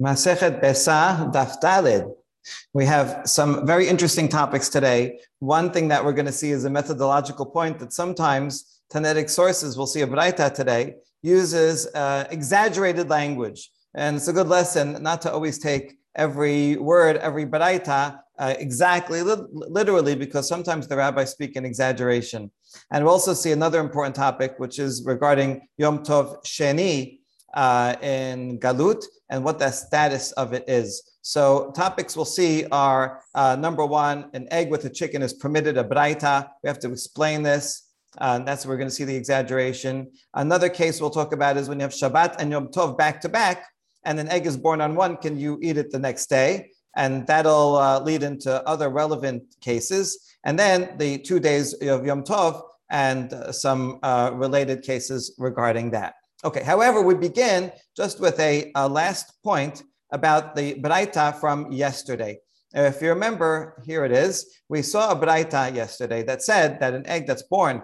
Masechet Besa Daf Dalid. We have some very interesting topics today. One thing that we're going to see is a methodological point that sometimes Tannaitic sources, we'll see a Braita today, uses uh, exaggerated language. And it's a good lesson not to always take every word, every Braita uh, exactly, li- literally, because sometimes the rabbis speak in exaggeration. And we'll also see another important topic, which is regarding Yom Tov Sheni, uh, in Galut and what the status of it is. So topics we'll see are uh, number one, an egg with a chicken is permitted a braita. We have to explain this. Uh, that's where we're going to see the exaggeration. Another case we'll talk about is when you have Shabbat and Yom Tov back to back, and an egg is born on one, can you eat it the next day? And that'll uh, lead into other relevant cases. And then the two days of Yom Tov and uh, some uh, related cases regarding that. Okay, however, we begin just with a, a last point about the Braita from yesterday. If you remember, here it is. We saw a Braita yesterday that said that an egg that's born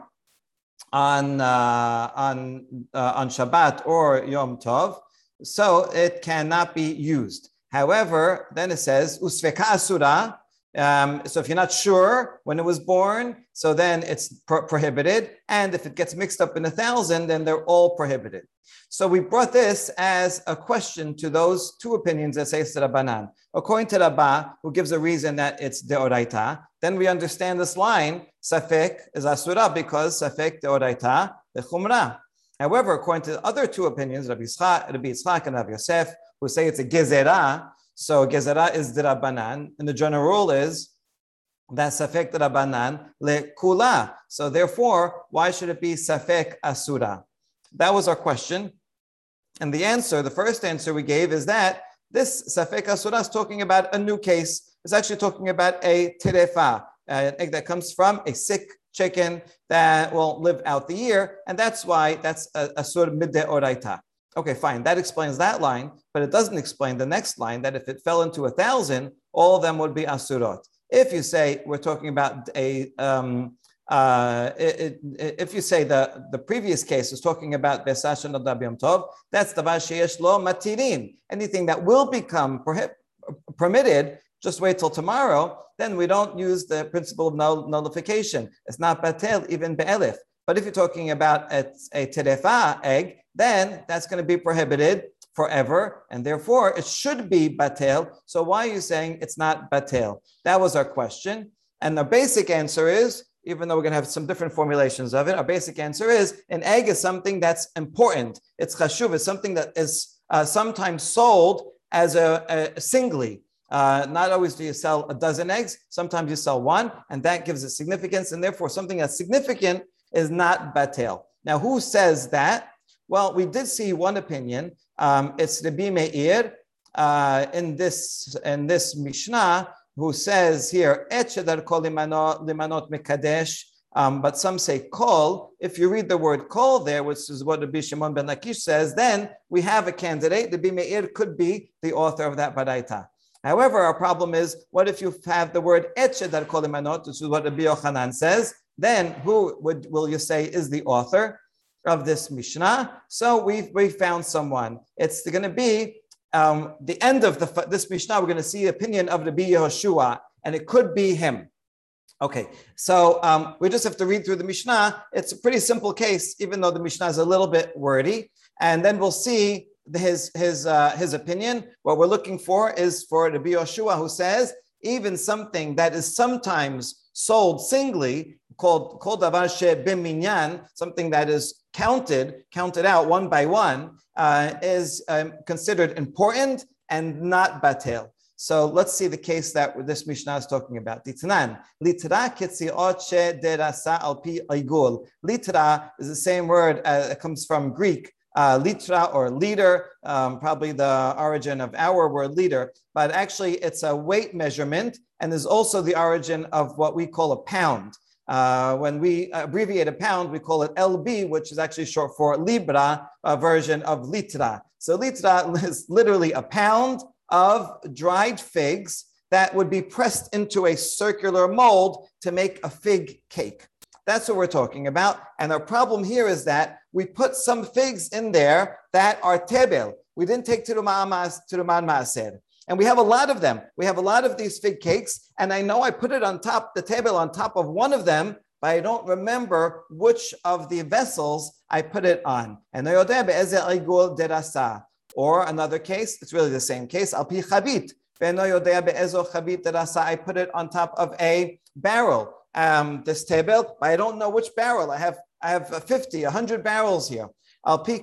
on, uh, on, uh, on Shabbat or Yom Tov, so it cannot be used. However, then it says, Usveka Asura, um, so if you're not sure when it was born, so then it's pro- prohibited. And if it gets mixed up in a thousand, then they're all prohibited. So we brought this as a question to those two opinions that say Rabbanan. According to Rabbah, who gives a reason that it's deoraita, then we understand this line, Safek is asura because Safek deoraita, the. However, according to the other two opinions, Rabbi Yitzchak, Rabbi Yitzchak and Rabbi Yosef, who say it's a gezerah, so gezerah is dirabanan, and the general rule is that safek dirabanan le kula. So therefore, why should it be safek asura? That was our question. And the answer, the first answer we gave is that this safek asura is talking about a new case. It's actually talking about a terefa, uh, an egg that comes from a sick chicken that will live out the year. And that's why that's a, a sur midde oraita. Okay, fine. That explains that line, but it doesn't explain the next line that if it fell into a thousand, all of them would be asurot. If you say we're talking about a, um, uh, it, it, if you say the, the previous case is talking about besashan Yom tov, that's the vasheyesh lo matirin. Anything that will become prohib- permitted, just wait till tomorrow. Then we don't use the principle of null- nullification. It's not batel even be'elif. But if you're talking about a, a terefa egg, then that's going to be prohibited forever, and therefore it should be batel. So why are you saying it's not batel? That was our question. And the basic answer is, even though we're going to have some different formulations of it, our basic answer is an egg is something that's important. It's chashuv, it's something that is uh, sometimes sold as a, a singly. Uh, not always do you sell a dozen eggs, sometimes you sell one, and that gives it significance, and therefore something that's significant is not batel. Now, who says that? Well, we did see one opinion. Um, it's Rabbi Meir uh, in this in this Mishnah who says here etchedar kol limanot mekadesh. Um, but some say kol. If you read the word kol there, which is what Rabbi Shimon ben Lakish says, then we have a candidate. Rabbi Meir could be the author of that baraita. However, our problem is, what if you have the word etchedar kol limanot, which is what Rabbi Yochanan says? Then who would will you say is the author? of this Mishnah. So we've, we found someone. It's going to be um, the end of the, this Mishnah. We're going to see the opinion of Rabbi Yehoshua, and it could be him. Okay, so um, we just have to read through the Mishnah. It's a pretty simple case, even though the Mishnah is a little bit wordy. And then we'll see his his uh, his opinion. What we're looking for is for Rabbi Yehoshua, who says even something that is sometimes sold singly, called called davar b'minyan, something that is counted, counted out one by one, uh, is um, considered important and not batel. So let's see the case that this Mishnah is talking about. Litran, litra kitziot derasa al pi igul. Litra is the same word. Uh, it comes from Greek. Uh, litra or liter, um, probably the origin of our word liter, but actually it's a weight measurement and is also the origin of what we call a pound. Uh, when we abbreviate a pound, we call it LB, which is actually short for Libra, a version of litra. So litra is literally a pound of dried figs that would be pressed into a circular mold to make a fig cake. That's what we're talking about. And our problem here is that we put some figs in there that are tebel. we didn't take Tiruma Maaser. And we have a lot of them. We have a lot of these fig cakes. And I know I put it on top, the table on top of one of them, but I don't remember which of the vessels I put it on. And or another case, it's really the same case, al pi chabit. I put it on top of a barrel. Um, this table, but I don't know which barrel. I have I have 50, 100 barrels here. Al pi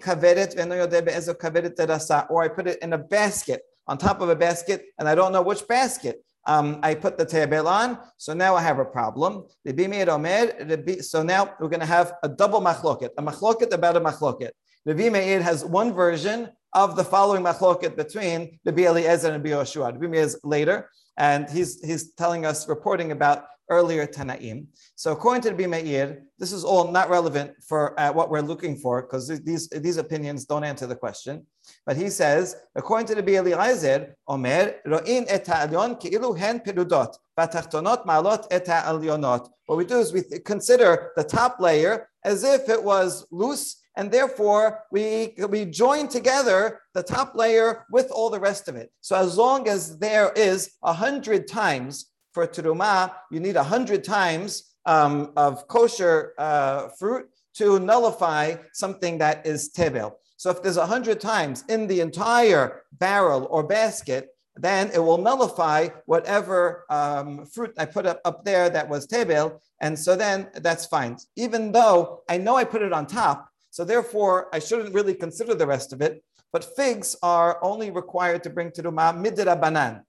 or I put it in a basket on top of a basket, and I don't know which basket. Um, I put the table on, so now I have a problem. So now we're going to have a double machloket, a machloket about a machloket. Rabbi Meir has one version of the following machloket between Rabbi Eliezer and Rabbi Yoshua. Rabbi Meir is later, and he's, he's telling us, reporting about earlier Tanaim. So according to Rabbi Meir, this is all not relevant for uh, what we're looking for because these, these opinions don't answer the question. But he says, according to Rabbi Eliezer, Omer, ro'in et ha'alyon ki'ilu hen pirudot, v'tachtonot ma'alot et ha'alyonot. What we do is we consider the top layer as if it was loose and therefore we, we join together the top layer with all the rest of it. So as long as there is a hundred times for teruma, you need a hundred times um, of kosher uh, fruit to nullify something that is tebel. So if there's a hundred times in the entire barrel or basket, then it will nullify whatever um, fruit I put up, up there that was tebel. And so then that's fine. Even though I know I put it on top, so therefore I shouldn't really consider the rest of it. But figs are only required to bring teruma midra banan.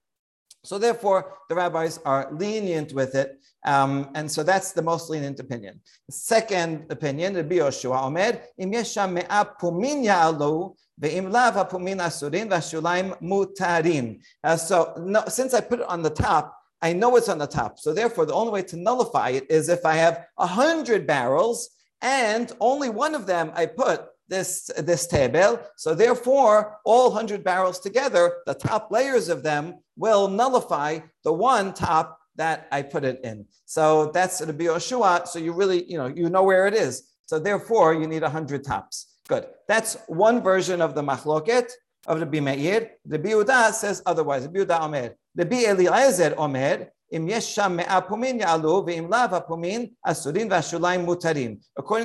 So therefore, the rabbis are lenient with it. Um, and so that's the most lenient opinion. The second opinion, Rabbi Yoshua Omer, im yesham me'a pumin ya'alu, ve'im lav ha'pumin asurin v'ashulaim mutarin. Uh, so no, since I put it on the top, I know it's on the top. So therefore, the only way to nullify it is if I have a hundred barrels and only one of them I put this, this table. So therefore, all 100 barrels together, the top layers of them will nullify the one top that I put it in. So that's the Yoshua. So you really, you know, you know where it is. So therefore, you need 100 tops. Good. That's one version of the machloket of the Bimeir. The Biuda says otherwise. The Biuda Omer. The Bi Eliezer Omer. According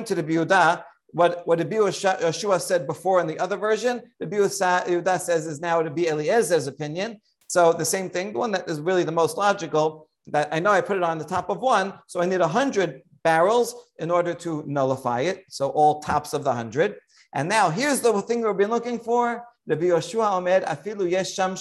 to the Biuda, what, what Rabbi Yeshua said before in the other version, Rabbi Yehuda says is now to be Eliezer's opinion. So the same thing, the one that is really the most logical, that I know I put it on the top of one, so I need 100 barrels in order to nullify it. So all tops of the 100. And now here's the thing we've been looking for. Rabbi Yoshua Omer, afilu yesham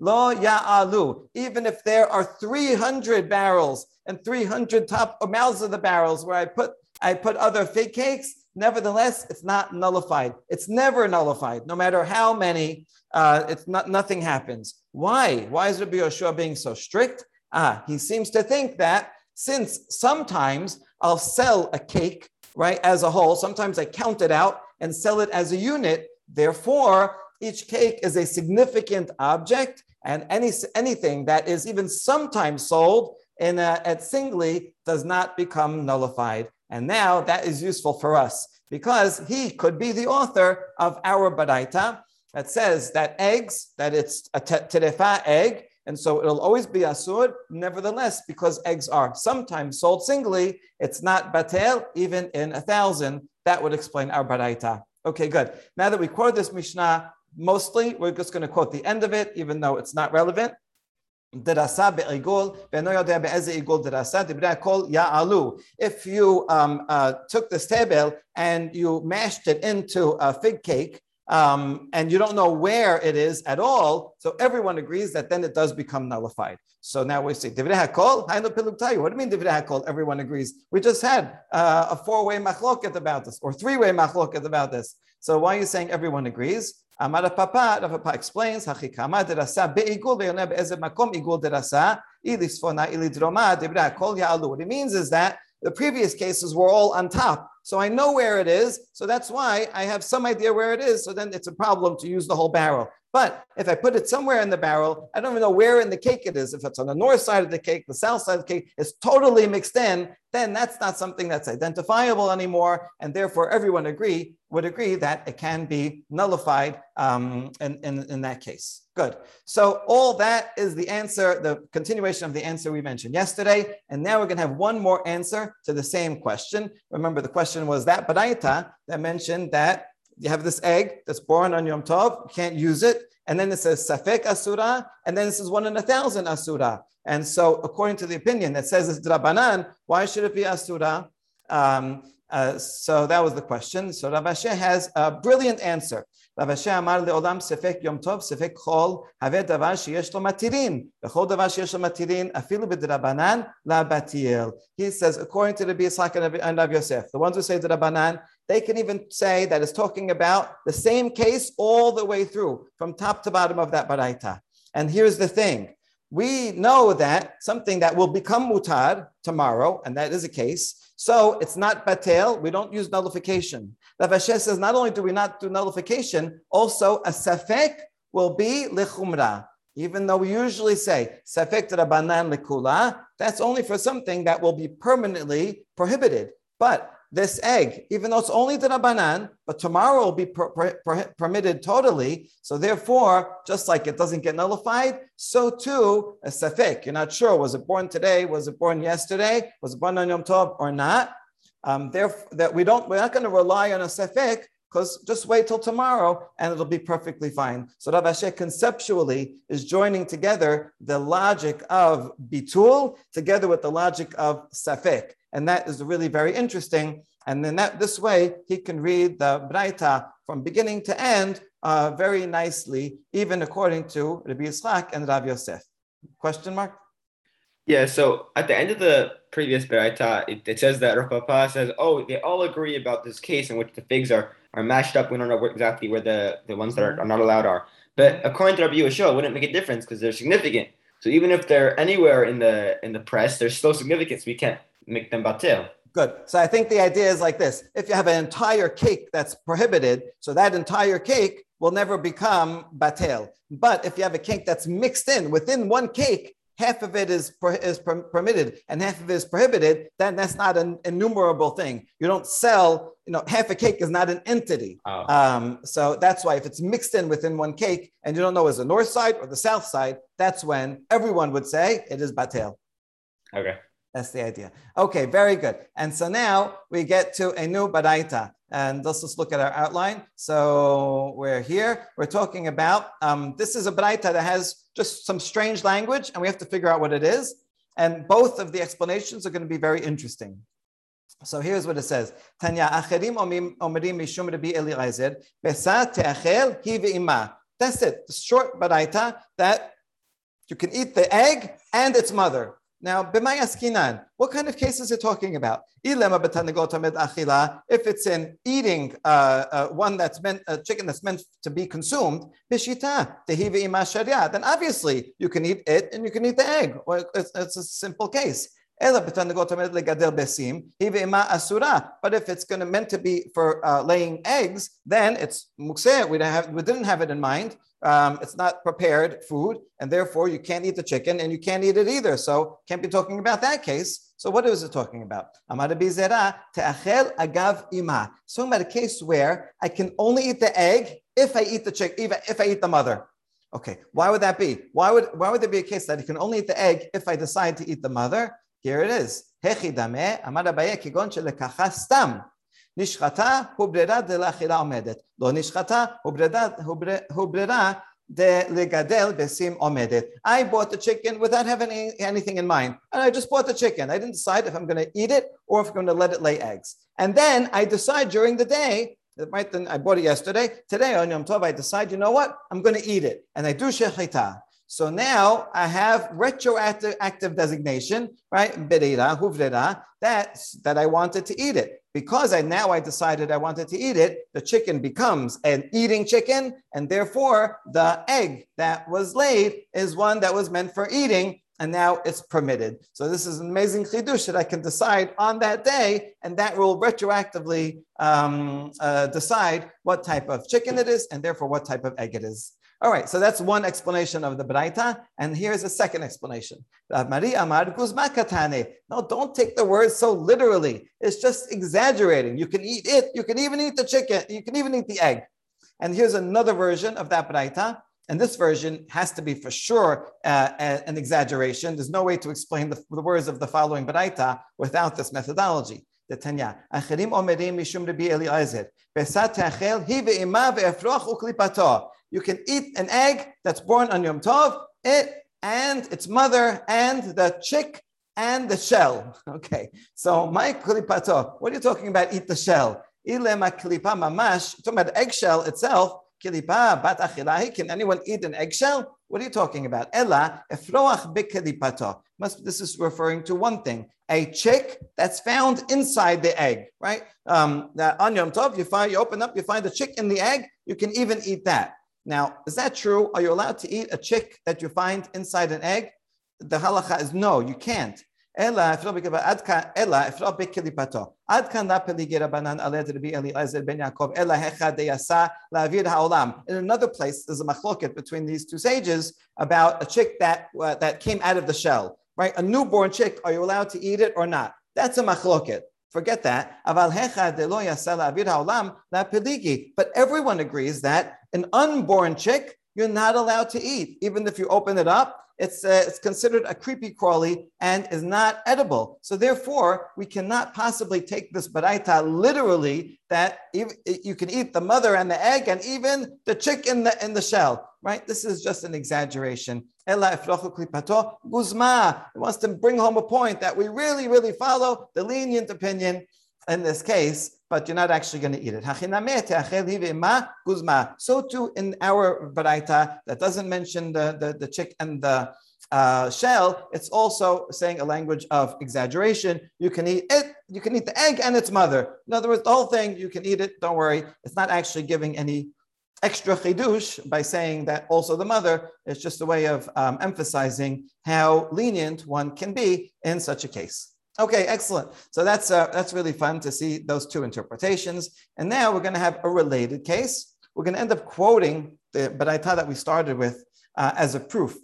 lo. Even if there are 300 barrels and 300 top mouths of the barrels where I put I put other fig cakes. Nevertheless, it's not nullified. It's never nullified, no matter how many. Uh, it's not nothing happens. Why? Why is Rabbi Yoshua being so strict? Ah, he seems to think that since sometimes I'll sell a cake right as a whole, sometimes I count it out and sell it as a unit. Therefore, each cake is a significant object, and any anything that is even sometimes sold in a, at singly does not become nullified. And now that is useful for us because he could be the author of our baraita that says that eggs, that it's a terefa egg, and so it'll always be asur. Nevertheless, because eggs are sometimes sold singly, it's not batel even in a thousand. That would explain our baraita. Okay, good. Now that we quote this Mishnah, mostly we're just going to quote the end of it, even though it's not relevant. If you um, uh, took this table and you mashed it into a fig cake, um, and you don't know where it is at all, so everyone agrees that then it does become nullified. So now we Divrei HaKol, What do you mean HaKol? Everyone agrees. We just had uh, a four-way machloket about this, or three-way machloket about this. So why are you saying everyone agrees? Amar Papa, Rav Papa explains, Hachikama derasa be'igul ve'yoneh be'ezeb makom igul derasa, ilisfona ilidroma debra kol ya'alu. What it means is that the previous cases were all on top. So I know where it is. So that's why I have some idea where it is. So then it's a problem to use the whole barrel. But if I put it somewhere in the barrel, I don't even know where in the cake it is. If it's on the north side of the cake, the south side of the cake is totally mixed in, then that's not something that's identifiable anymore. And therefore, everyone agree would agree that it can be nullified um, in, in, in that case. Good. So all that is the answer, the continuation of the answer we mentioned yesterday. And now we're going to have one more answer to the same question. Remember, the question was that Baraita that mentioned that you have this egg that's born on Yom Tov, You can't use it. And then it says Safek Asura, and then it says one in a thousand Asura. And so, according to the opinion that says it's Drabanan, why should it be Asura? Um, uh, so that was the question. So Rav Ashi has a brilliant answer. Rav Ashi amar leolam sefek yom tov sefek chol have davar sheyesh lo matirin v'chol davar sheyesh lo matirin afilu b'drabanan la batiel. He says, according to the Bishak and Rav Yosef, the ones who say the Rabbanan, they can even say that it's talking about the same case all the way through, from top to bottom of that baraita. And here's the thing. We know that something that will become mutar tomorrow, and that is a case, so it's not batel. We don't use nullification. Rav Ashi says not only do we not do nullification, also a safek will be lichumra. Even though we usually say safek rabanan likula, that's only for something that will be permanently prohibited. But this egg, even though it's only the Rabbanan, but tomorrow will be per, per, per, permitted totally. So therefore, just like it doesn't get nullified, so too a safek. You're not sure was it born today, was it born yesterday, was it born on Yom Tov or not. Um, therefore, that we don't, we're not going to rely on a safek because just wait till tomorrow and it'll be perfectly fine. So Rav Ashi conceptually is joining together the logic of bitul together with the logic of safek. And that is really very interesting. And then that this way he can read the Braita from beginning to end uh, very nicely, even according to Rabbi Yitzchak and Rav Yosef. Question mark? Yeah, so at the end of the previous Beraita, it, it says that Rav Papa says, oh, they all agree about this case in which the figs are, are mashed up. We don't know exactly where the, the ones that are, are not allowed are. But according to Rabbi Yeshua, it wouldn't make a difference because they're significant. So even if they're anywhere in the in the press, they're still significant. So we can't make them batil. Good. So I think the idea is like this: if you have an entire cake that's prohibited, so that entire cake will never become batel. But if you have a cake that's mixed in within one cake, half of it is, is permitted and half of it is prohibited, then that's not an innumerable thing. You don't sell, you know, half a cake is not an entity. Oh. Um, so that's why if it's mixed in within one cake and you don't know is the north side or the south side, that's when everyone would say it is batel. Okay. That's the idea. Okay, very good. And so now we get to a new baraita. And let's just look at our outline. So we're here. We're talking about um, this is a baraita that has just some strange language, and we have to figure out what it is. And both of the explanations are going to be very interesting. So here's what it says: Tanya acherim omerim mishum Rabbi Eliezer besa teachel ve'ima. That's it. The short baraita that you can eat the egg and its mother. Now, b'mayaskinan, what kind of cases are talking about? If it's in eating uh, uh, one that's meant, a chicken that's meant to be consumed, then obviously you can eat it and you can eat the egg. It's, it's a simple case. But if it's going to meant to be for uh, laying eggs, then it's mukseh. We, we didn't have it in mind. Um, it's not prepared food, and therefore you can't eat the chicken and you can't eat it either. So can't be talking about that case. So what is it talking about? agav ima. It's talking about a case where I can only eat the egg if I eat the chick, even if I eat the mother. Okay, why would that be? Why would why would there be a case that you can only eat the egg if I decide to eat the mother? Here it is. נשחטה הוא ברירה דלאכילה עומדת, לא נשחטה הוא ברירה לגדל בשים עומדת. I bought the chicken without having anything in mind. And I just bought the chicken. I didn't decide if I'm going to eat it or if I'm going to let it lay eggs. And then I decide during the day, right then I bought it yesterday. Today on Yom Tov, I decide, you know what? I'm going to eat it. And I do shechita. So now I have retroactive active designation, right? That, that I wanted to eat it. Because I now I decided I wanted to eat it, the chicken becomes an eating chicken, and therefore the egg that was laid is one that was meant for eating. and now it's permitted. So this is an amazing chidush that I can decide on that day, and that will retroactively um, uh, decide what type of chicken it is, and therefore what type of egg it is. All right, so that's one explanation of the Braita, and here's a second explanation. No, don't take the word so literally. It's just exaggerating. You can eat it, you can even eat the chicken, you can even eat the egg. And here's another version of that Braita. And this version has to be for sure uh, an exaggeration. There's no way to explain the, the words of the following Braita without this methodology. The Tanya. You can eat an egg that's born on Yom Tov, it and its mother and the chick and the shell. Okay, so my klipato, what are you talking about? Eat the shell. Ilema klipa mamash, talking about eggshell itself. Kilipa bat. Can anyone eat an eggshell? What are you talking about? Ella efroach bikilipato. Must this is referring to one thing: a chick that's found inside the egg, right? Um, that on Yom Tov, you find you open up, you find a chick in the egg. You can even eat that. Now, is that true? Are you allowed to eat a chick that you find inside an egg? The halacha is no, you can't. In another place, there's a machloket between these two sages about a chick that, uh, that came out of the shell, right? A newborn chick, are you allowed to eat it or not? That's a machloket. Forget that. But everyone agrees that an unborn chick you're not allowed to eat, even if you open it up. It's, uh, it's considered a creepy crawly and is not edible. So therefore, we cannot possibly take this baraita literally that you can eat the mother and the egg and even the chick in the in the shell. Right? This is just an exaggeration. Guzma wants to bring home a point that we really, really follow the lenient opinion in this case, but you're not actually going to eat it. So too in our baraita that doesn't mention the, the, the chick and the uh, shell, it's also saying a language of exaggeration. You can eat it, you can eat the egg and its mother. In other words, the whole thing, you can eat it, don't worry. It's not actually giving any extra chidush by saying that also the mother is just a way of um, emphasizing how lenient one can be in such a case. Okay, excellent. So that's uh, that's really fun to see those two interpretations. And now we're going to have a related case. We're going to end up quoting the Baraita that we started with uh, as a proof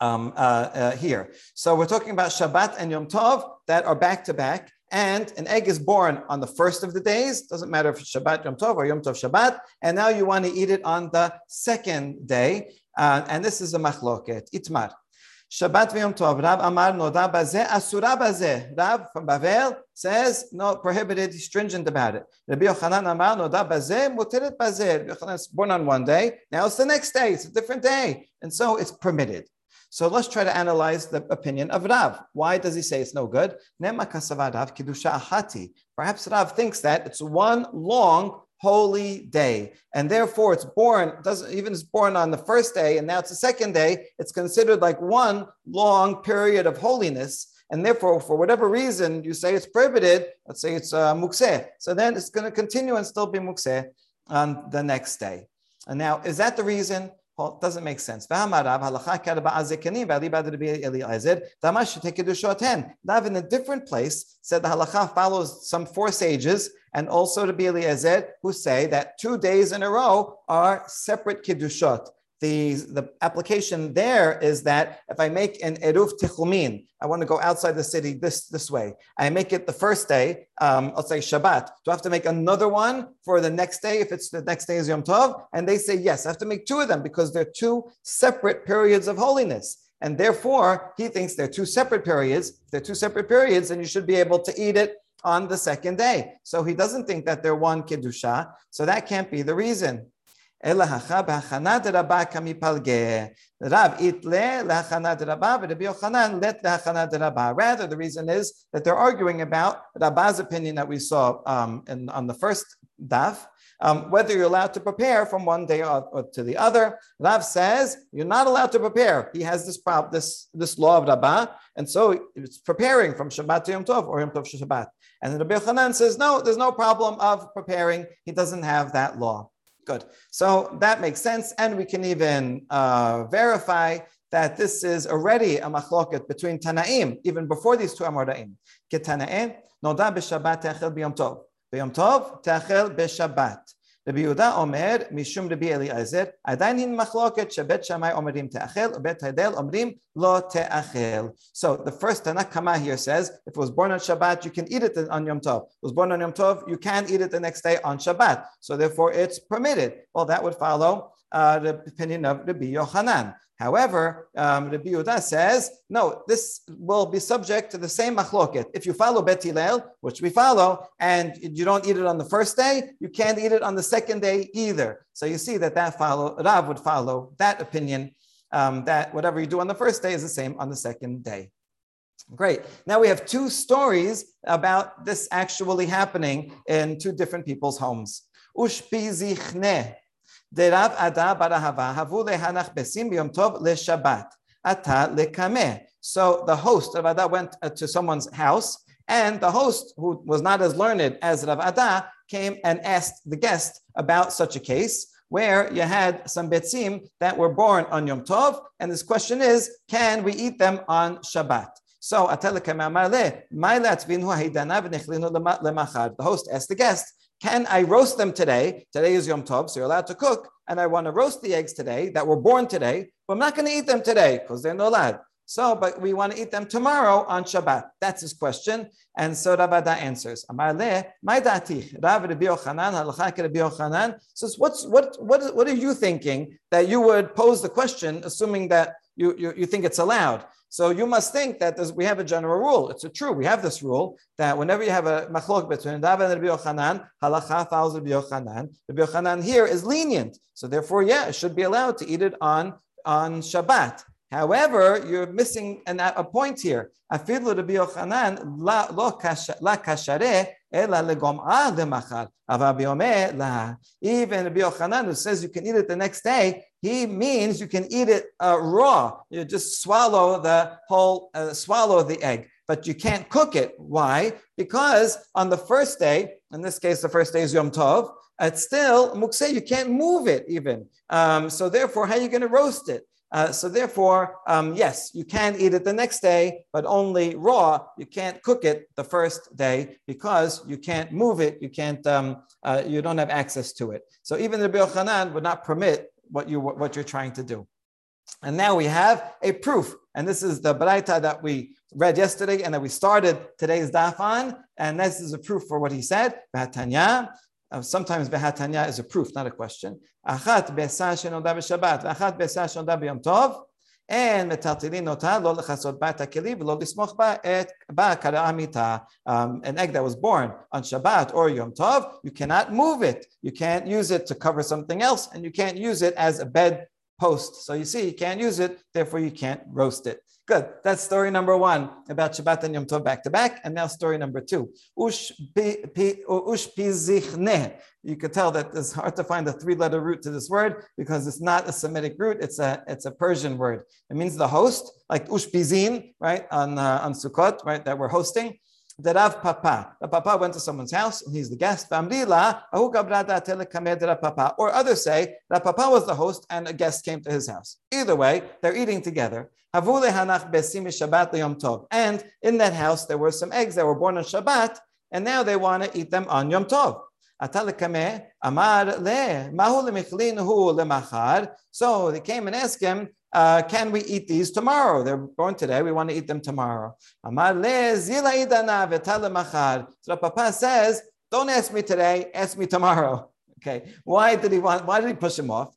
um, uh, uh, here. So we're talking about Shabbat and Yom Tov that are back to back and an egg is born on the first of the days. Doesn't matter if it's Shabbat Yom Tov or Yom Tov Shabbat. And now you want to eat it on the second day. Uh, and this is a machloket, itmar. Shabbat Yom Tov. Rav Amar Noda Bazeh Asura Bazeh. Rav from Bavel says no prohibited, stringent about it. Rabbi Yochanan Amar Noda Bazeh Mutirit Bazeh. Rabbi Yochanan is born on one day. Now it's the next day. It's a different day, and so it's permitted. So let's try to analyze the opinion of Rav. Why does he say it's no good? Perhaps Rav thinks that it's one long holy day, and therefore it's born. Doesn't even it's born on the first day, and now it's the second day. It's considered like one long period of holiness, and therefore, for whatever reason, you say it's prohibited. Let's say it's uh, mukseh. So then it's going to continue and still be mukseh on the next day. And now, is that the reason? Well, it doesn't make sense. Rav in a different place said the halacha follows some four sages and also to be Eliezer who say that two days in a row are separate kiddushot the, the application there is that if I make an eruv tichumin, I want to go outside the city this, this way. I make it the first day, um, let's say Shabbat. Do I have to make another one for the next day if it's the next day is Yom Tov? And they say, yes, I have to make two of them because they're two separate periods of holiness. And therefore, he thinks they're two separate periods. They're two separate periods, and you should be able to eat it on the second day. So he doesn't think that they're one Kiddusha. So that can't be the reason. אלא הכה בהכנה דרבה כמפלגה. רב יתלה להכנה דרבה ורבי יוחנן let להכנה דרבה. Rather, the reason is that they're arguing about Rabba's opinion that we saw um, in, on the first daf, um, whether you're allowed to prepare from one day to the other. Rav says you're not allowed to prepare. He has this prop, this, this law of Rabbah, and so it's preparing from Shabbat to Yom Tov or Yom Tov to Shabbat. And Rabbi Yochanan says no, there's no problem of preparing. He doesn't have that law. Good. So that makes sense. And we can even uh, verify that this is already a machloket between Tanaim, even before these two Amoraim. Ketanaim, noda b'Shabbat techel b'yom tov. B'yom tov techel b'Shabbat. רבי יהודה אומר, משום רבי אליעזר, עדיין אין מחלוקת שבית שמאי אומרים תאכל, ובית הלל אומרים לא תאכל. So the first Tanna Kama here says, if it was born on Shabbat, you can eat it on Yom Tov. If it was born on Yom Tov, you can eat it the next day on Shabbat. So therefore it's permitted. Well, that would follow uh, the opinion of Rabbi Yochanan. However, um, Rabbi Yehuda says, no, this will be subject to the same machloket. If you follow Bet Hillel, which we follow, and you don't eat it on the first day, you can't eat it on the second day either. So you see that that follow, Rav would follow that opinion, um, that whatever you do on the first day is the same on the second day. Great. Now we have two stories about this actually happening in two different people's homes. Ushpi דרב עדה ברהבה, הבו להנח בסים ביום טוב לשבת. עתה לקמא. So the host of Ada went uh, to someone's house, and the host, who was not as learned as Rav Ada, came and asked the guest about such a case where you had some betzim that were born on Yom Tov, and this question is, can we eat them on Shabbat? So, the host asked the guest, can I roast them today? Today is Yom Tov, so you're allowed to cook. And I want to roast the eggs today that were born today, but I'm not going to eat them today because they're not allowed. So, but we want to eat them tomorrow on Shabbat. That's his question. And so Rav Ada answers, Amar my. Says, what's, what, what, what are you thinking that you would pose the question, assuming that you, you, you think it's allowed? So you must think that we have a general rule. It's a true. We have this rule that whenever you have a machlok between Rav and Rabbi Yochanan, halacha follows Rabbi Yochanan. Rabbi Yochanan here is lenient. So therefore, yeah, it should be allowed to eat it on, on Shabbat. However, you're missing an, a point here. Afilu Rabbi Yochanan la kashareh la. Even Rabbi Yochanan who says you can eat it the next day, he means you can eat it uh, raw. You just swallow the whole, uh, swallow the egg, but you can't cook it. Why? Because on the first day, in this case, the first day is Yom Tov, it's still mukse, you can't move it even. Um, so therefore, how are you going to roast it? Uh, so therefore, um, yes, you can eat it the next day, but only raw. You can't cook it the first day because you can't move it. You can't. Um, uh, you don't have access to it. So even the Yochanan would not permit what you what you're trying to do. And now we have a proof, and this is the Baraita that we read yesterday and that we started today's daf on, and this is a proof for what he said. Uh, sometimes behatanya is a proof, not a question. Achat besa shenoda achat besa tov, and metaltilin ba kara um, an egg that was born on Shabbat or Yom Tov, you cannot move it. You can't use it to cover something else, and you can't use it as a bed post. So you see, you can't use it, therefore you can't roast it. Good. That's story number one about Shabbat and Yom Tov back to back. And now story number two. Ush You could tell that it's hard to find a three-letter root to this word because it's not a Semitic root. It's a it's a Persian word. It means the host, like ushpizin, right on uh, on Sukkot, right that we're hosting the Rav Papa. The Papa went to someone's house and he's the guest. Or others say that Papa was the host and a guest came to his house. Either way, they're eating together. And in that house, there were some eggs that were born on Shabbat, and now they want to eat them on Yom Tov. So they came and asked him, uh, can we eat these tomorrow? They're born today. We want to eat them tomorrow. So Papa says, don't ask me today, ask me tomorrow. Okay. Why did he want, why did he push him off?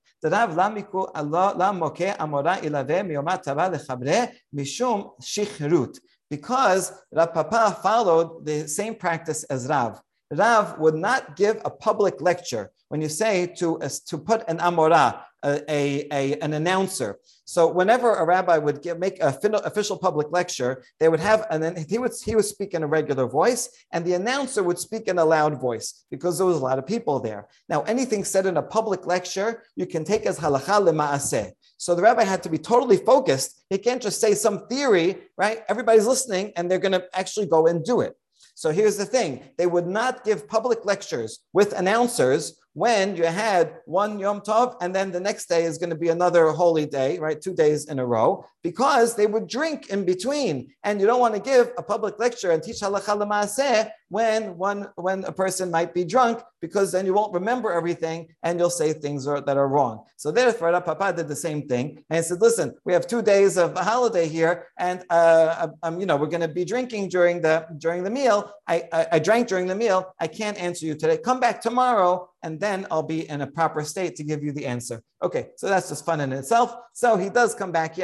Because Rav Papa followed the same practice as Rav. Rav would not give a public lecture. When you say to, to put an amorah, a, a, an announcer. So whenever a rabbi would give, make an official public lecture, they would have, and then he would, he would speak in a regular voice, and the announcer would speak in a loud voice because there was a lot of people there. Now, anything said in a public lecture, you can take as halacha lema'aseh. So the rabbi had to be totally focused. He can't just say some theory, right? Everybody's listening, and they're going to actually go and do it. So here's the thing they would not give public lectures with announcers when you had one Yom Tov and then the next day is going to be another holy day, right? Two days in a row, because they would drink in between. And you don't want to give a public lecture and teach halacha l'maaseh when one when a person might be drunk, because then you won't remember everything and you'll say things are, that are wrong. So therefore, Papa did the same thing and he said, "Listen, we have two days of a holiday here, and uh, um, you know we're going to be drinking during the during the meal. I, I I drank during the meal. I can't answer you today. Come back tomorrow." And then I'll be in a proper state to give you the answer. Okay, so that's just fun in itself. So he does come back.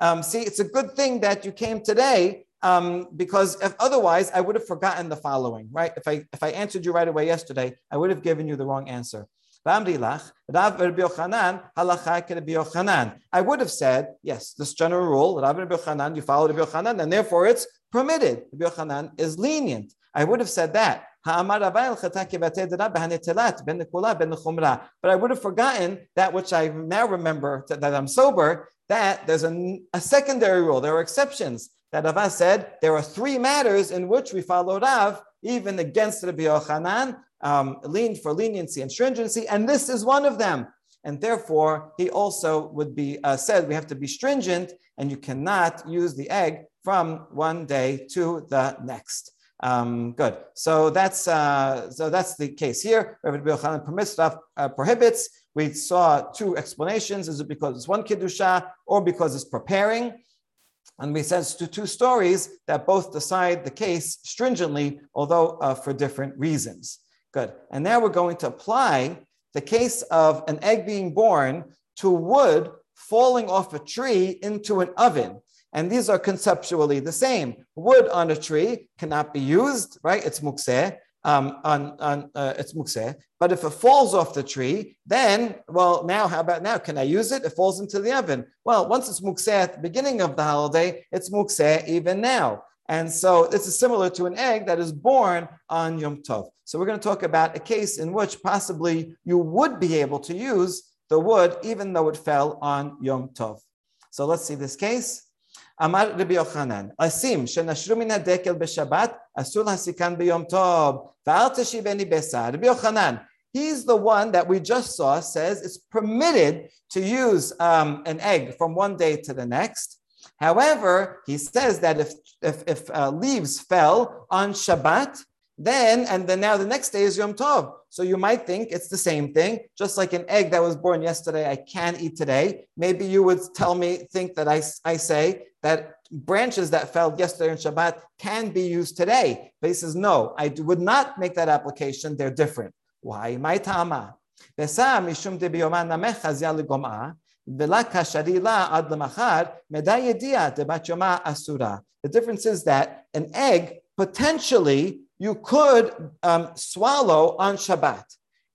Um, see, it's a good thing that you came today um, because if otherwise I would have forgotten the following, right? If I if I answered you right away yesterday, I would have given you the wrong answer. I would have said, yes, this general rule, you follow Rabbi Yochanan, and therefore it's permitted. Yochanan is lenient. I would have said that. But I would have forgotten that which I now remember that I'm sober, that there's a, a secondary rule. There are exceptions. That Rava said there are three matters in which we follow Rav, even against Rabbi Yochanan, um, lean for leniency and stringency, and this is one of them. And therefore, he also would be uh, said we have to be stringent, and you cannot use the egg from one day to the next. Um, good. So that's uh, so that's the case here. Rabbi Yochanan permits stuff, uh, prohibits. We saw two explanations. Is it because it's one kiddusha or because it's preparing? And we said to two stories that both decide the case stringently, although uh, for different reasons. Good. And now we're going to apply the case of an egg being born to wood falling off a tree into an oven. And these are conceptually the same. Wood on a tree cannot be used, right? It's mukseh. Um, on, on uh, it's mukseh. But if it falls off the tree, then, well, now, how about now? Can I use it? It falls into the oven. Well, once it's mukseh at the beginning of the holiday, it's mukseh even now. And so this is similar to an egg that is born on Yom Tov. So we're going to talk about a case in which possibly you would be able to use the wood even though it fell on Yom Tov. So let's see this case. אמר רבי יוחנן, אשים שנשרו מן הדקל בשבת, אסור להסיקן ביום טוב, ואל תשיבני בשר. רבי יוחנן, he's the one that we just saw says it's permitted to use um, an egg from one day to the next. However, he says that if, if, if uh, leaves fell on Shabbat, then, and then now the next day is Yom Tov. So you might think it's the same thing, just like an egg that was born yesterday, I can't eat today. Maybe you would tell me, think that I, I say that branches that fell yesterday on Shabbat can be used today. But he says, no, I would not make that application. They're different. Why? My tama. The difference is that an egg potentially you could um, swallow on Shabbat.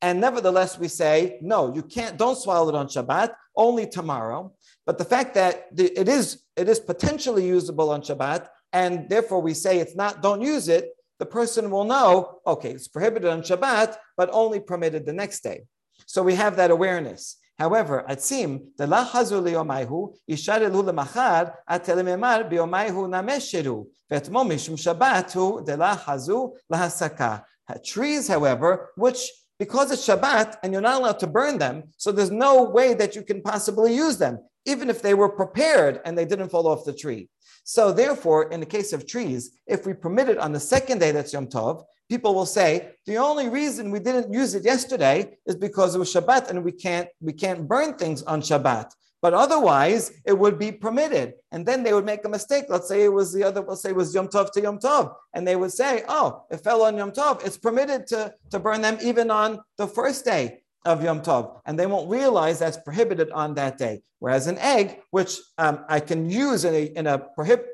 And nevertheless, we say, no, you can't, don't swallow it on Shabbat, only tomorrow. But the fact that the, it is it is potentially usable on Shabbat, and therefore we say it's not, don't use it, the person will know, okay, it's prohibited on Shabbat, but only permitted the next day. So we have that awareness. However, atzim the la hazu liyomayhu yisharelu lemachar atelememar biyomayhu namesheru vetmo mishum shabbatu de la hazu lahasaka. Trees, however, which because it's Shabbat and you're not allowed to burn them, so there's no way that you can possibly use them, even if they were prepared and they didn't fall off the tree. So, therefore, in the case of trees, if we permit it on the second day that's Yom Tov, people will say the only reason we didn't use it yesterday is because it was Shabbat and we can't we can't burn things on Shabbat. But otherwise, it would be permitted. And then they would make a mistake. Let's say it was the other, let's say it was Yom Tov to Yom Tov. And they would say, oh, it fell on Yom Tov. It's permitted to, to burn them even on the first day of Yom Tov. And they won't realize that's prohibited on that day. Whereas an egg, which um, I can use in a, in a prohib-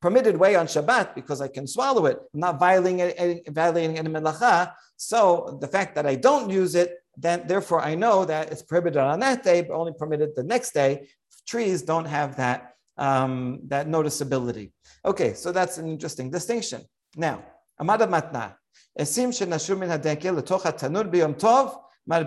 permitted way on Shabbat because I can swallow it, I'm not violating any, violating any melacha. So the fact that I don't use it then therefore I know that it's prohibited on that day, but only permitted the next day. Trees don't have that, um, that noticeability. Okay, so that's an interesting distinction. Now, Amada Matna, Esim shenashur min hadekel letoch tanur biyom tov, The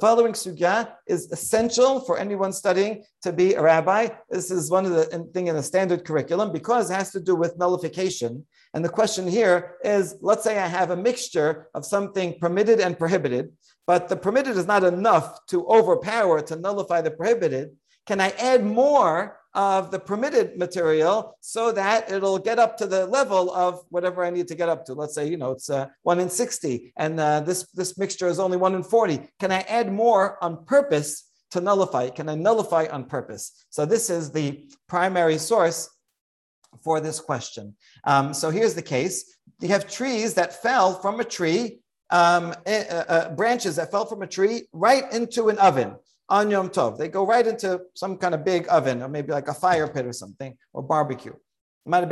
following sugya is essential for anyone studying to be a rabbi. This is one of the thing in the standard curriculum because it has to do with nullification. And the question here is, let's say I have a mixture of something permitted and prohibited, but the permitted is not enough to overpower, to nullify the prohibited. Can I add more of the permitted material so that it'll get up to the level of whatever I need to get up to. Let's say, you know, it's uh, one in 60 and uh, this, this mixture is only one in 40. Can I add more on purpose to nullify? Can I nullify on purpose? So this is the primary source for this question. Um, so here's the case. You have trees that fell from a tree, um, uh, uh, branches that fell from a tree right into an oven on Yom Tov. They go right into some kind of big oven or maybe like a fire pit or something or barbecue. So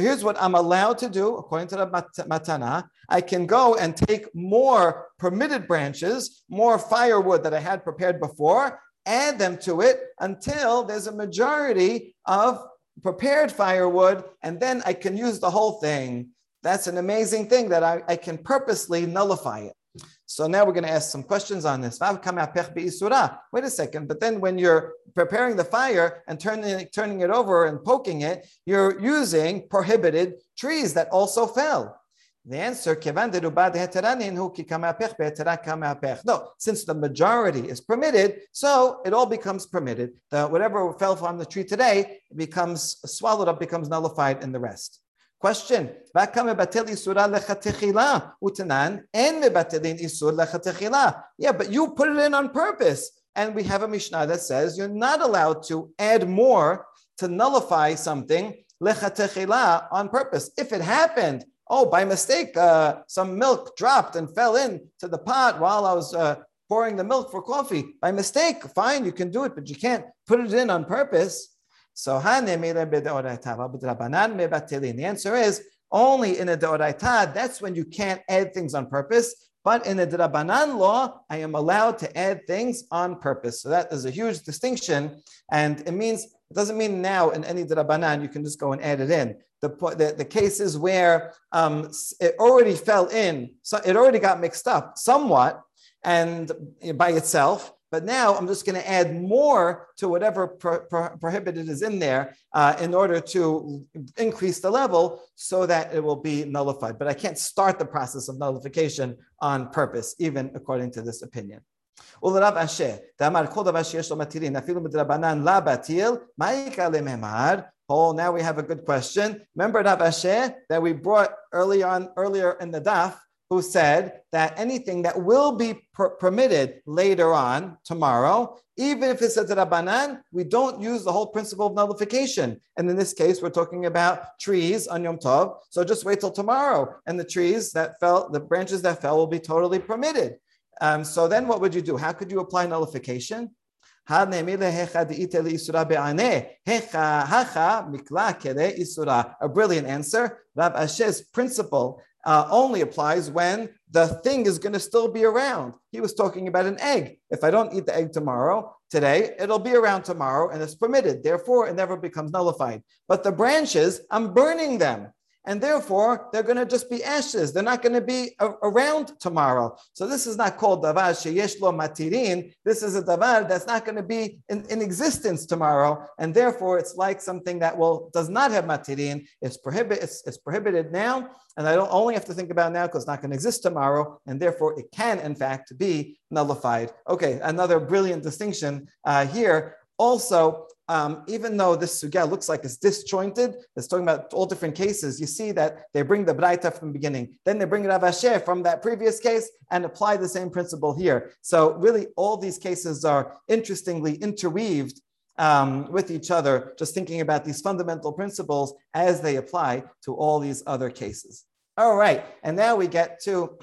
here's what I'm allowed to do according to the Matana. I can go and take more permitted branches, more firewood that I had prepared before, add them to it until there's a majority of prepared firewood, and then I can use the whole thing. That's an amazing thing that I, I can purposely nullify it. So now we're going to ask some questions on this. Wait a second, but then when you're preparing the fire and turning, turning it over and poking it, you're using prohibited trees that also fell. The answer, no, since the majority is permitted, so it all becomes permitted. The, whatever fell from the tree today becomes swallowed up, becomes nullified in the rest. Question. Yeah, but you put it in on purpose. And we have a Mishnah that says you're not allowed to add more to nullify something on purpose. If it happened, oh, by mistake, uh, some milk dropped and fell into the pot while I was uh, pouring the milk for coffee. By mistake, fine, you can do it, but you can't put it in on purpose. So the answer is only in a deoraita, that's when you can't add things on purpose. But in the drabanan law, I am allowed to add things on purpose. So that is a huge distinction. And it means, it doesn't mean now in any drabanan, you can just go and add it in. The, the, the cases where um, it already fell in, so it already got mixed up somewhat and by itself, but now I'm just going to add more to whatever pro- pro- prohibited is in there uh, in order to increase the level so that it will be nullified. But I can't start the process of nullification on purpose, even according to this opinion. Oh, now we have a good question. Remember Rav Ashi that we brought early on earlier in the daf who said that anything that will be per- permitted later on, tomorrow, even if it's a Rabbanan, we don't use the whole principle of nullification. And in this case, we're talking about trees on Yom Tov. So just wait till tomorrow. And the trees that fell, the branches that fell will be totally permitted. Um, so then what would you do? How could you apply nullification? A brilliant answer. Rav Ashi's principle uh, only applies when the thing is going to still be around. He was talking about an egg. If I don't eat the egg tomorrow, today, it'll be around tomorrow and it's permitted. Therefore, it never becomes nullified. But the branches, I'm burning them and therefore they're going to just be ashes. They're not going to be a- around tomorrow. So this is not called davar sheyesh lo matirin. This is a davar that's not going to be in, in, existence tomorrow, and therefore it's like something that will does not have matirin. It's prohibited. It's, it's, prohibited now, and I don't only have to think about now because it's not going to exist tomorrow, and therefore it can in fact be nullified. Okay, another brilliant distinction uh, here. Also, um, even though this sugya looks like it's disjointed, it's talking about all different cases. You see that they bring the braita from the beginning, then they bring Rav Ashi from that previous case and apply the same principle here. So really, all these cases are interestingly interweaved um, with each other, just thinking about these fundamental principles as they apply to all these other cases. All right, and now we get to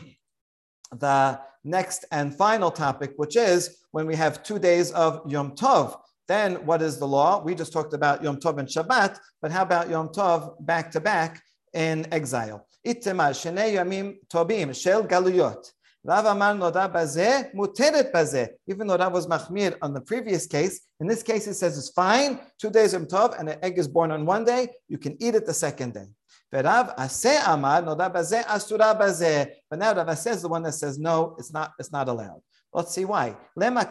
the next and final topic, which is when we have two days of Yom Tov. Then what is the law? We just talked about Yom Tov and Shabbat, but how about Yom Tov back to back in exile? Itema shenei yamim tobim shel galuyot. Rav Amar noda muteret. Even though Rav was machmir on the previous case, in this case it says it's fine. Two days Yom Tov and an egg is born on one day. You can eat it the second day. Amar Noda Asura. But now Rav is the one that says no, it's not, it's not allowed. Let's see why. Lema.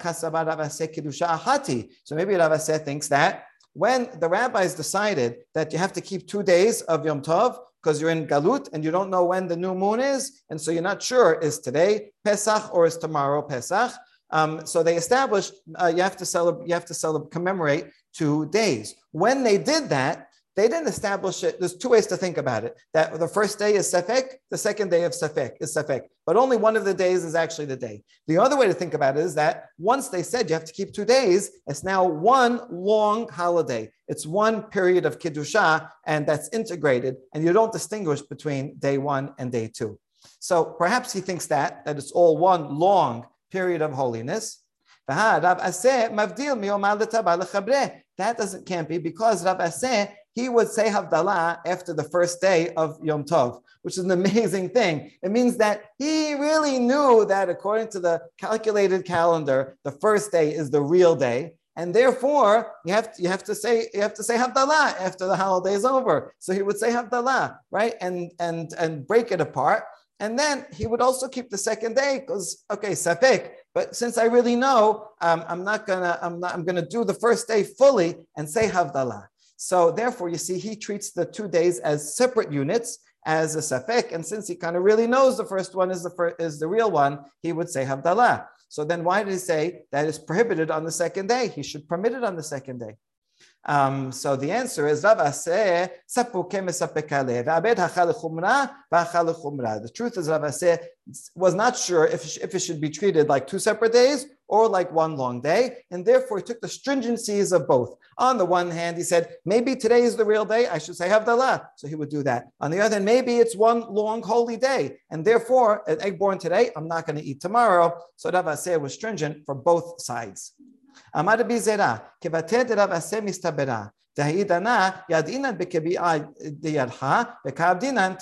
So maybe Rav Asi thinks that when the rabbis decided that you have to keep two days of Yom Tov because you're in Galut and you don't know when the new moon is, and so you're not sure is today Pesach or is tomorrow Pesach. Um, so they established uh, you have to celebrate, you have to celebrate, commemorate two days. When they did that, they didn't establish it. There's two ways to think about it. That the first day is Safek, the second day of Safek is Safek, but only one of the days is actually the day. The other way to think about it is that once they said you have to keep two days, it's now one long holiday. It's one period of Kiddusha, and that's integrated, and you don't distinguish between day one and day two. So perhaps he thinks that, that it's all one long period of holiness. That doesn't can't be because Rav Asi he would say Havdalah after the first day of Yom Tov, which is an amazing thing. It means that he really knew that according to the calculated calendar, the first day is the real day. And therefore, you have to, you have to say you have to say Havdalah after the holiday is over. So he would say Havdalah, right? And and and break it apart. And then he would also keep the second day because okay, Safek. But since I really know, um, I'm not gonna I'm not I'm gonna do the first day fully and say Havdalah. So therefore, you see, he treats the two days as separate units as a safek, and since he kind of really knows the first one is the is the real one, he would say havdalah. So then, why did he say that is prohibited on the second day? He should permit it on the second day. Um, so the answer is The truth is Rav was not sure if, if it should be treated like two separate days or like one long day, and therefore he took the stringencies of both. On the one hand, he said, maybe today is the real day, I should say Havdalah. So he would do that. On the other hand, maybe it's one long holy day, and therefore an egg born today, I'm not going to eat tomorrow. So Rav Asi was stringent for both sides. Amar רבי זרע, כבתר דרב עשה מסתברה, דהי דנה ידעינן בקביעה דירחה, וכעבדינן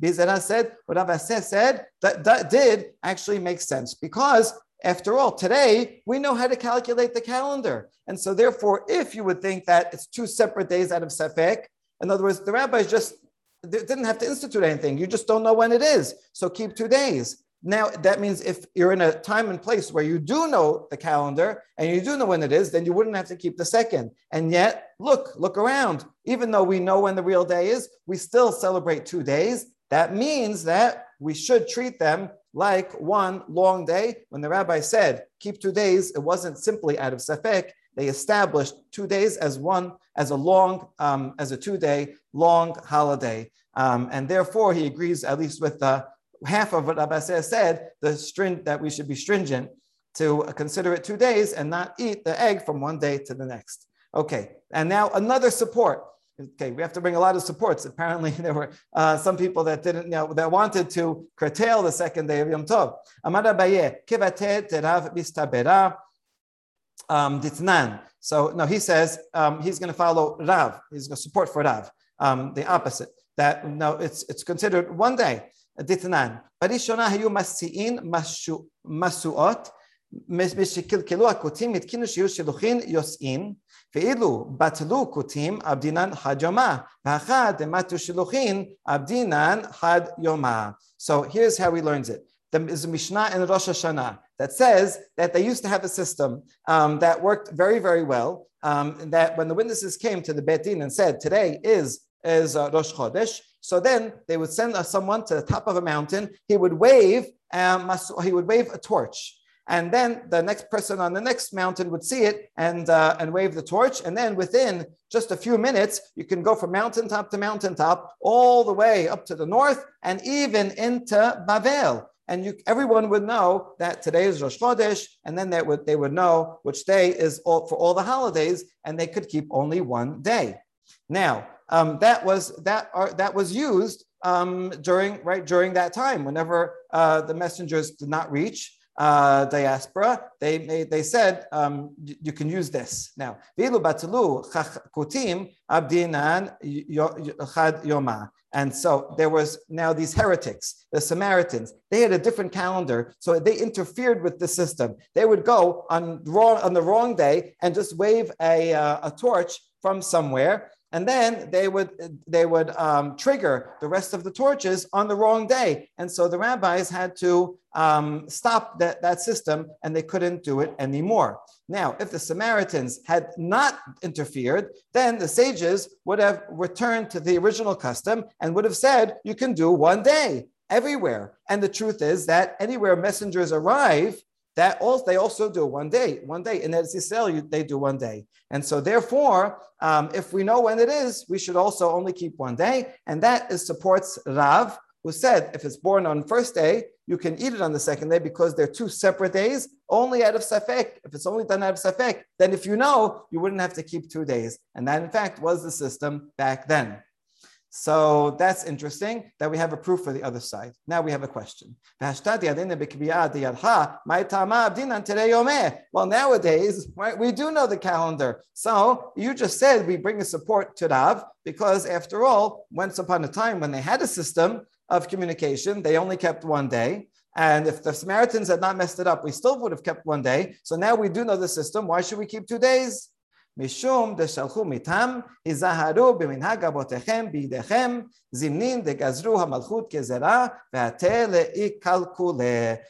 Bizera said, what Rav Asi said, that, that did actually make sense because after all, today we know how to calculate the calendar. And so, therefore, if you would think that it's two separate days out of Safek, in other words, the rabbis just didn't have to institute anything. You just don't know when it is. So keep two days. Now, that means if you're in a time and place where you do know the calendar and you do know when it is, then you wouldn't have to keep the second. And yet, look, look around. Even though we know when the real day is, we still celebrate two days. That means that we should treat them like one long day. When the rabbi said, keep two days, it wasn't simply out of Safek. They established two days as one, as a long, um, as a two day long holiday. Um, and therefore, he agrees, at least with the half of what Abbaseh said, the string that we should be stringent to consider it two days and not eat the egg from one day to the next. Okay, and now another support okay, we have to bring a lot of supports. Apparently, there were uh, some people that didn't you know that wanted to curtail the second day of Yom Tov. Amar kivate terav bistabera um, ditnan. So no, he says um, he's going to follow Rav. He's going to support for Rav, um, the opposite. That no, it's it's considered one day ditnan. Barishona hayu masiin masuot משואות, משקלקלו הכותים התקינו שיהיו שילוחין יוסעים, ואילו בטלו כותים עבדינן חד יומה, ואחד דמתו שילוחין עבדינן חד יומה. So here's how he learns it. There is a Mishnah in Rosh Hashanah that says that they used to have a system um, that worked very, very well. Um, that when the witnesses came to the Beit Din and said, today is, is uh, Rosh Chodesh, so then they would send someone to the top of a mountain. He would wave, um, he would wave a torch. And then the next person on the next mountain would see it and, uh, and wave the torch. And then within just a few minutes, you can go from mountaintop to mountaintop, all the way up to the north and even into Bavel. And you, everyone would know that today is Rosh Chodesh, and then they would, they would know which day is all, for all the holidays, and they could keep only one day. Now, um, that was that are, that was used um, during right during that time. Whenever uh, the messengers did not reach uh, diaspora, they they, they said um, you can use this now. And so there was now these heretics, the Samaritans. They had a different calendar, so they interfered with the system. They would go on wrong on the wrong day and just wave a, uh, a torch from somewhere, and then they would they would um, trigger the rest of the torches on the wrong day, and so the rabbis had to um, stop that, that system, and they couldn't do it anymore. Now, if the Samaritans had not interfered, then the sages would have returned to the original custom and would have said, "You can do one day." Everywhere. And the truth is that anywhere messengers arrive, that also they also do one day, one day. In Eretz Yisrael, they do one day. And so therefore, um, if we know when it is, we should also only keep one day. And that is supports Rav, who said if it's born on first day, you can eat it on the second day because they're two separate days, only out of Safek. If it's only done out of Safek, then if you know, you wouldn't have to keep two days. And that, in fact, was the system back then. So that's interesting that we have a proof for the other side. Now we have a question. Well, nowadays, right, we do know the calendar. So you just said we bring a support to Rav because, after all, once upon a time when they had a system of communication, they only kept one day. And if the Samaritans had not messed it up, we still would have kept one day. So now we do know the system. Why should we keep two days? משום דשלחו מתם, היזהרו במנהג אבותיכם בידיכם, זמנין דגזרו המלכות גזרה, והתה לאי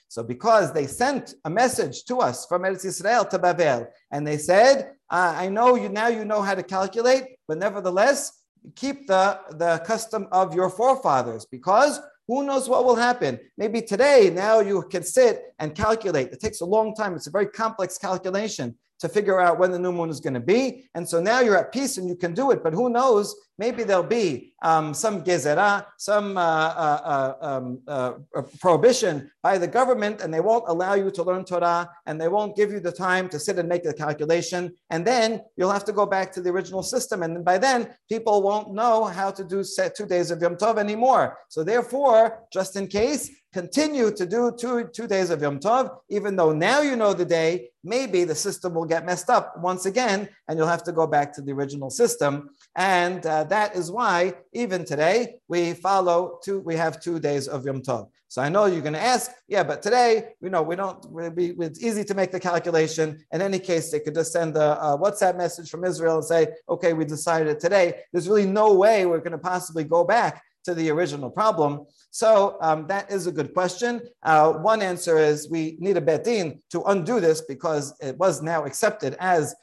So because they sent a message to us from Eretz Israel to Babel, and they said, I know you now you know how to calculate, but nevertheless, keep the, the custom of your forefathers, because who knows what will happen? Maybe today, now you can sit and calculate. It takes a long time. It's a very complex calculation to figure out when the new moon is going to be. And so now you're at peace and you can do it. But who knows? Maybe there'll be um, some gezerah, some uh, uh, uh, um, uh, prohibition by the government, and they won't allow you to learn Torah, and they won't give you the time to sit and make the calculation. And then you'll have to go back to the original system. And by then, people won't know how to do two days of Yom Tov anymore. So therefore, just in case, continue to do two, two days of Yom Tov, even though now you know the day, maybe the system will get messed up once again, and you'll have to go back to the original system. And uh, that is why even today we follow two, we have two days of Yom Tov. So I know you're going to ask, yeah, but today, you know, we don't, we, it's easy to make the calculation. In any case, they could just send a, a WhatsApp message from Israel and say, okay, we decided today. There's really no way we're going to possibly go back to the original problem? So um, that is a good question. Uh, one answer is we need a beit din to undo this because it was now accepted as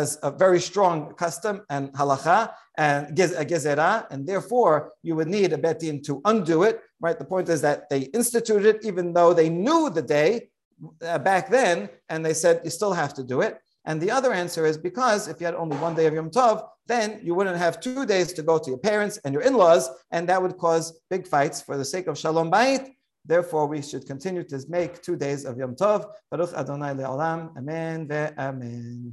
as a very strong custom and halacha and gezerah, and therefore you would need a beit din to undo it. Right. The point is that they instituted it even though they knew the day uh, back then, and they said you still have to do it. And the other answer is because if you had only one day of Yom Tov, then you wouldn't have two days to go to your parents and your in-laws, and that would cause big fights for the sake of Shalom Bayit. Therefore, we should continue to make two days of Yom Tov. Baruch Adonai le'olam. Amen ve'amen.